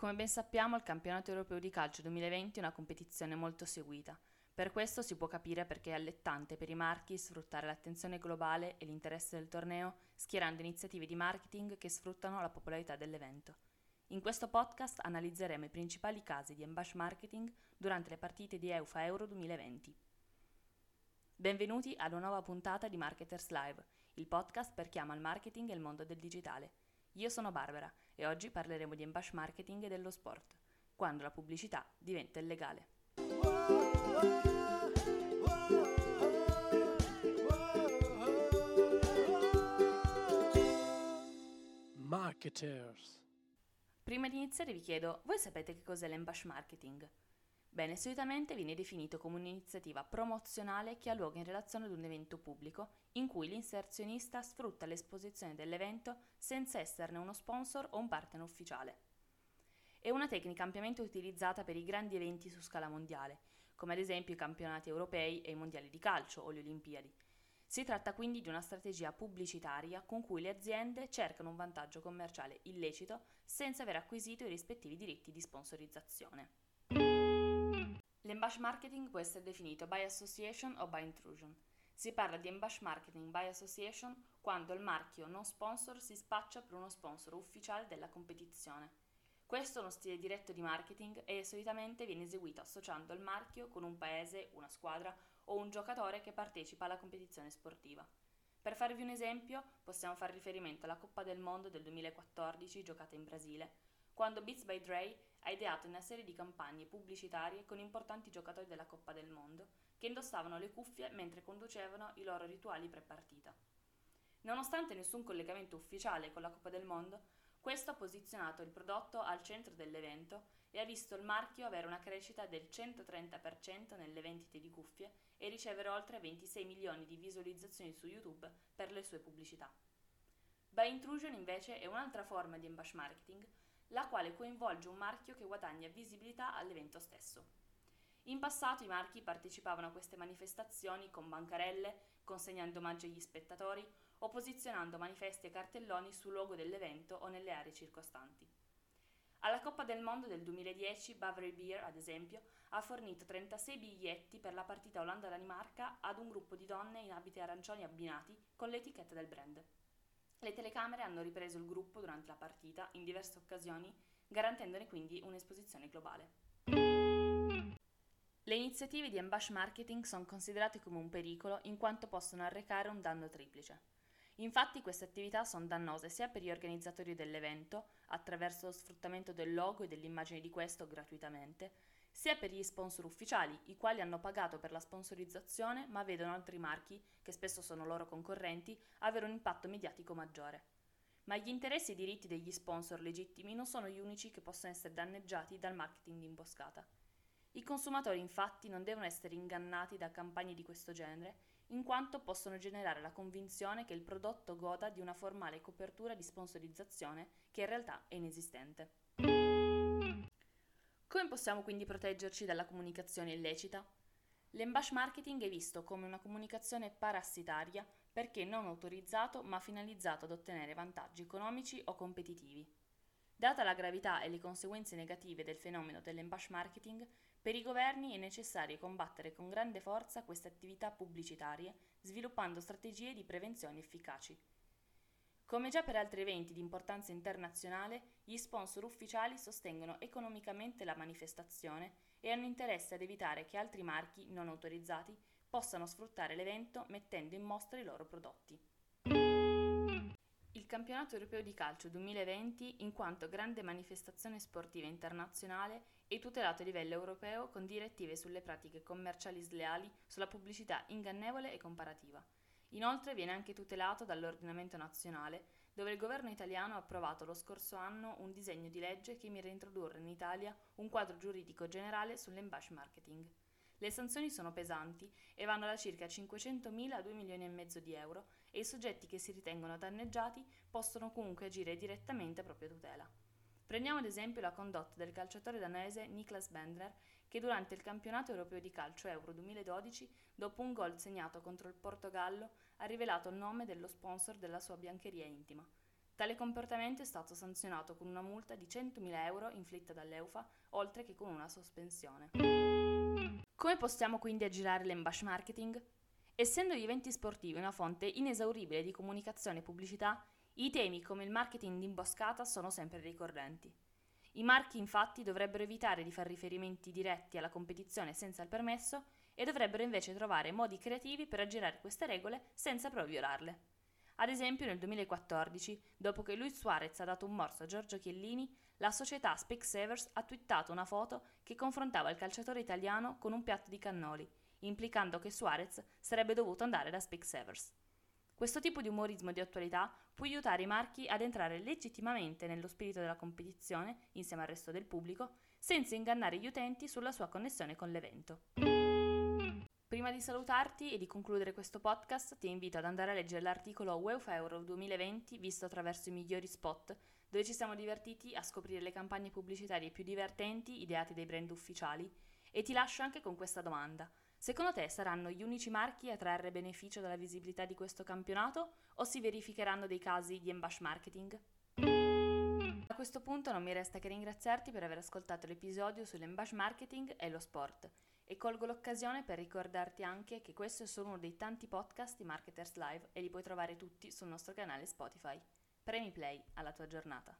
Come ben sappiamo, il campionato europeo di calcio 2020 è una competizione molto seguita. Per questo si può capire perché è allettante per i marchi sfruttare l'attenzione globale e l'interesse del torneo, schierando iniziative di marketing che sfruttano la popolarità dell'evento. In questo podcast analizzeremo i principali casi di embauche marketing durante le partite di EUFA Euro 2020. Benvenuti ad una nuova puntata di Marketers Live, il podcast per chi ama il marketing e il mondo del digitale. Io sono Barbara e oggi parleremo di embauche marketing e dello sport, quando la pubblicità diventa illegale. Marketers. Prima di iniziare vi chiedo, voi sapete che cos'è l'embauche marketing? Bene, solitamente viene definito come un'iniziativa promozionale che ha luogo in relazione ad un evento pubblico in cui l'inserzionista sfrutta l'esposizione dell'evento senza esserne uno sponsor o un partner ufficiale. È una tecnica ampiamente utilizzata per i grandi eventi su scala mondiale, come ad esempio i campionati europei e i mondiali di calcio o le Olimpiadi. Si tratta quindi di una strategia pubblicitaria con cui le aziende cercano un vantaggio commerciale illecito senza aver acquisito i rispettivi diritti di sponsorizzazione. L'embauche marketing può essere definito by association o by intrusion. Si parla di embauche marketing by association quando il marchio non sponsor si spaccia per uno sponsor ufficiale della competizione. Questo è uno stile diretto di marketing e solitamente viene eseguito associando il marchio con un paese, una squadra o un giocatore che partecipa alla competizione sportiva. Per farvi un esempio, possiamo fare riferimento alla Coppa del Mondo del 2014 giocata in Brasile, quando Beats by Dre ha ideato una serie di campagne pubblicitarie con importanti giocatori della Coppa del Mondo che indossavano le cuffie mentre conducevano i loro rituali pre-partita. Nonostante nessun collegamento ufficiale con la Coppa del Mondo, questo ha posizionato il prodotto al centro dell'evento e ha visto il marchio avere una crescita del 130% nelle vendite di cuffie e ricevere oltre 26 milioni di visualizzazioni su YouTube per le sue pubblicità. By Intrusion invece è un'altra forma di embauche marketing la quale coinvolge un marchio che guadagna visibilità all'evento stesso. In passato i marchi partecipavano a queste manifestazioni con bancarelle, consegnando omaggio agli spettatori o posizionando manifesti e cartelloni sul luogo dell'evento o nelle aree circostanti. Alla Coppa del Mondo del 2010 Bavary Beer, ad esempio, ha fornito 36 biglietti per la partita Olanda-Danimarca ad un gruppo di donne in abiti arancioni abbinati con l'etichetta del brand. Le telecamere hanno ripreso il gruppo durante la partita in diverse occasioni, garantendone quindi un'esposizione globale. Le iniziative di embauche marketing sono considerate come un pericolo in quanto possono arrecare un danno triplice. Infatti queste attività sono dannose sia per gli organizzatori dell'evento, attraverso lo sfruttamento del logo e dell'immagine di questo gratuitamente, sia per gli sponsor ufficiali, i quali hanno pagato per la sponsorizzazione ma vedono altri marchi, che spesso sono loro concorrenti, avere un impatto mediatico maggiore. Ma gli interessi e i diritti degli sponsor legittimi non sono gli unici che possono essere danneggiati dal marketing di imboscata. I consumatori infatti non devono essere ingannati da campagne di questo genere, in quanto possono generare la convinzione che il prodotto goda di una formale copertura di sponsorizzazione che in realtà è inesistente. Come possiamo quindi proteggerci dalla comunicazione illecita? L'embauche marketing è visto come una comunicazione parassitaria perché non autorizzato ma finalizzato ad ottenere vantaggi economici o competitivi. Data la gravità e le conseguenze negative del fenomeno dell'embauche marketing, per i governi è necessario combattere con grande forza queste attività pubblicitarie, sviluppando strategie di prevenzione efficaci. Come già per altri eventi di importanza internazionale, gli sponsor ufficiali sostengono economicamente la manifestazione e hanno interesse ad evitare che altri marchi non autorizzati possano sfruttare l'evento mettendo in mostra i loro prodotti. Il campionato europeo di calcio 2020, in quanto grande manifestazione sportiva internazionale, è tutelato a livello europeo con direttive sulle pratiche commerciali sleali, sulla pubblicità ingannevole e comparativa. Inoltre viene anche tutelato dall'ordinamento nazionale, dove il governo italiano ha approvato lo scorso anno un disegno di legge che mira a introdurre in Italia un quadro giuridico generale sull'embauche marketing. Le sanzioni sono pesanti e vanno da circa 500.000 a 2 milioni e mezzo di euro e i soggetti che si ritengono danneggiati possono comunque agire direttamente a propria tutela. Prendiamo ad esempio la condotta del calciatore danese Niklas Bendler, che durante il campionato europeo di calcio Euro 2012, dopo un gol segnato contro il Portogallo, ha rivelato il nome dello sponsor della sua biancheria intima. Tale comportamento è stato sanzionato con una multa di 100.000 euro inflitta dall'EUFA, oltre che con una sospensione. Come possiamo quindi aggirare l'embash marketing? Essendo gli eventi sportivi una fonte inesauribile di comunicazione e pubblicità, i temi come il marketing d'imboscata sono sempre ricorrenti. I marchi infatti dovrebbero evitare di fare riferimenti diretti alla competizione senza il permesso e dovrebbero invece trovare modi creativi per aggirare queste regole senza però violarle. Ad esempio nel 2014, dopo che Luis Suarez ha dato un morso a Giorgio Chiellini, la società Specsavers ha twittato una foto che confrontava il calciatore italiano con un piatto di cannoli, implicando che Suarez sarebbe dovuto andare da Specsavers. Questo tipo di umorismo di attualità può aiutare i marchi ad entrare legittimamente nello spirito della competizione, insieme al resto del pubblico, senza ingannare gli utenti sulla sua connessione con l'evento. Prima di salutarti e di concludere questo podcast, ti invito ad andare a leggere l'articolo UEFA Euro 2020 visto attraverso i migliori spot, dove ci siamo divertiti a scoprire le campagne pubblicitarie più divertenti ideate dai brand ufficiali. E ti lascio anche con questa domanda. Secondo te saranno gli unici marchi a trarre beneficio dalla visibilità di questo campionato o si verificheranno dei casi di embash marketing? A questo punto non mi resta che ringraziarti per aver ascoltato l'episodio sull'embash marketing e lo sport e colgo l'occasione per ricordarti anche che questo è solo uno dei tanti podcast di Marketers Live e li puoi trovare tutti sul nostro canale Spotify. Premi play alla tua giornata.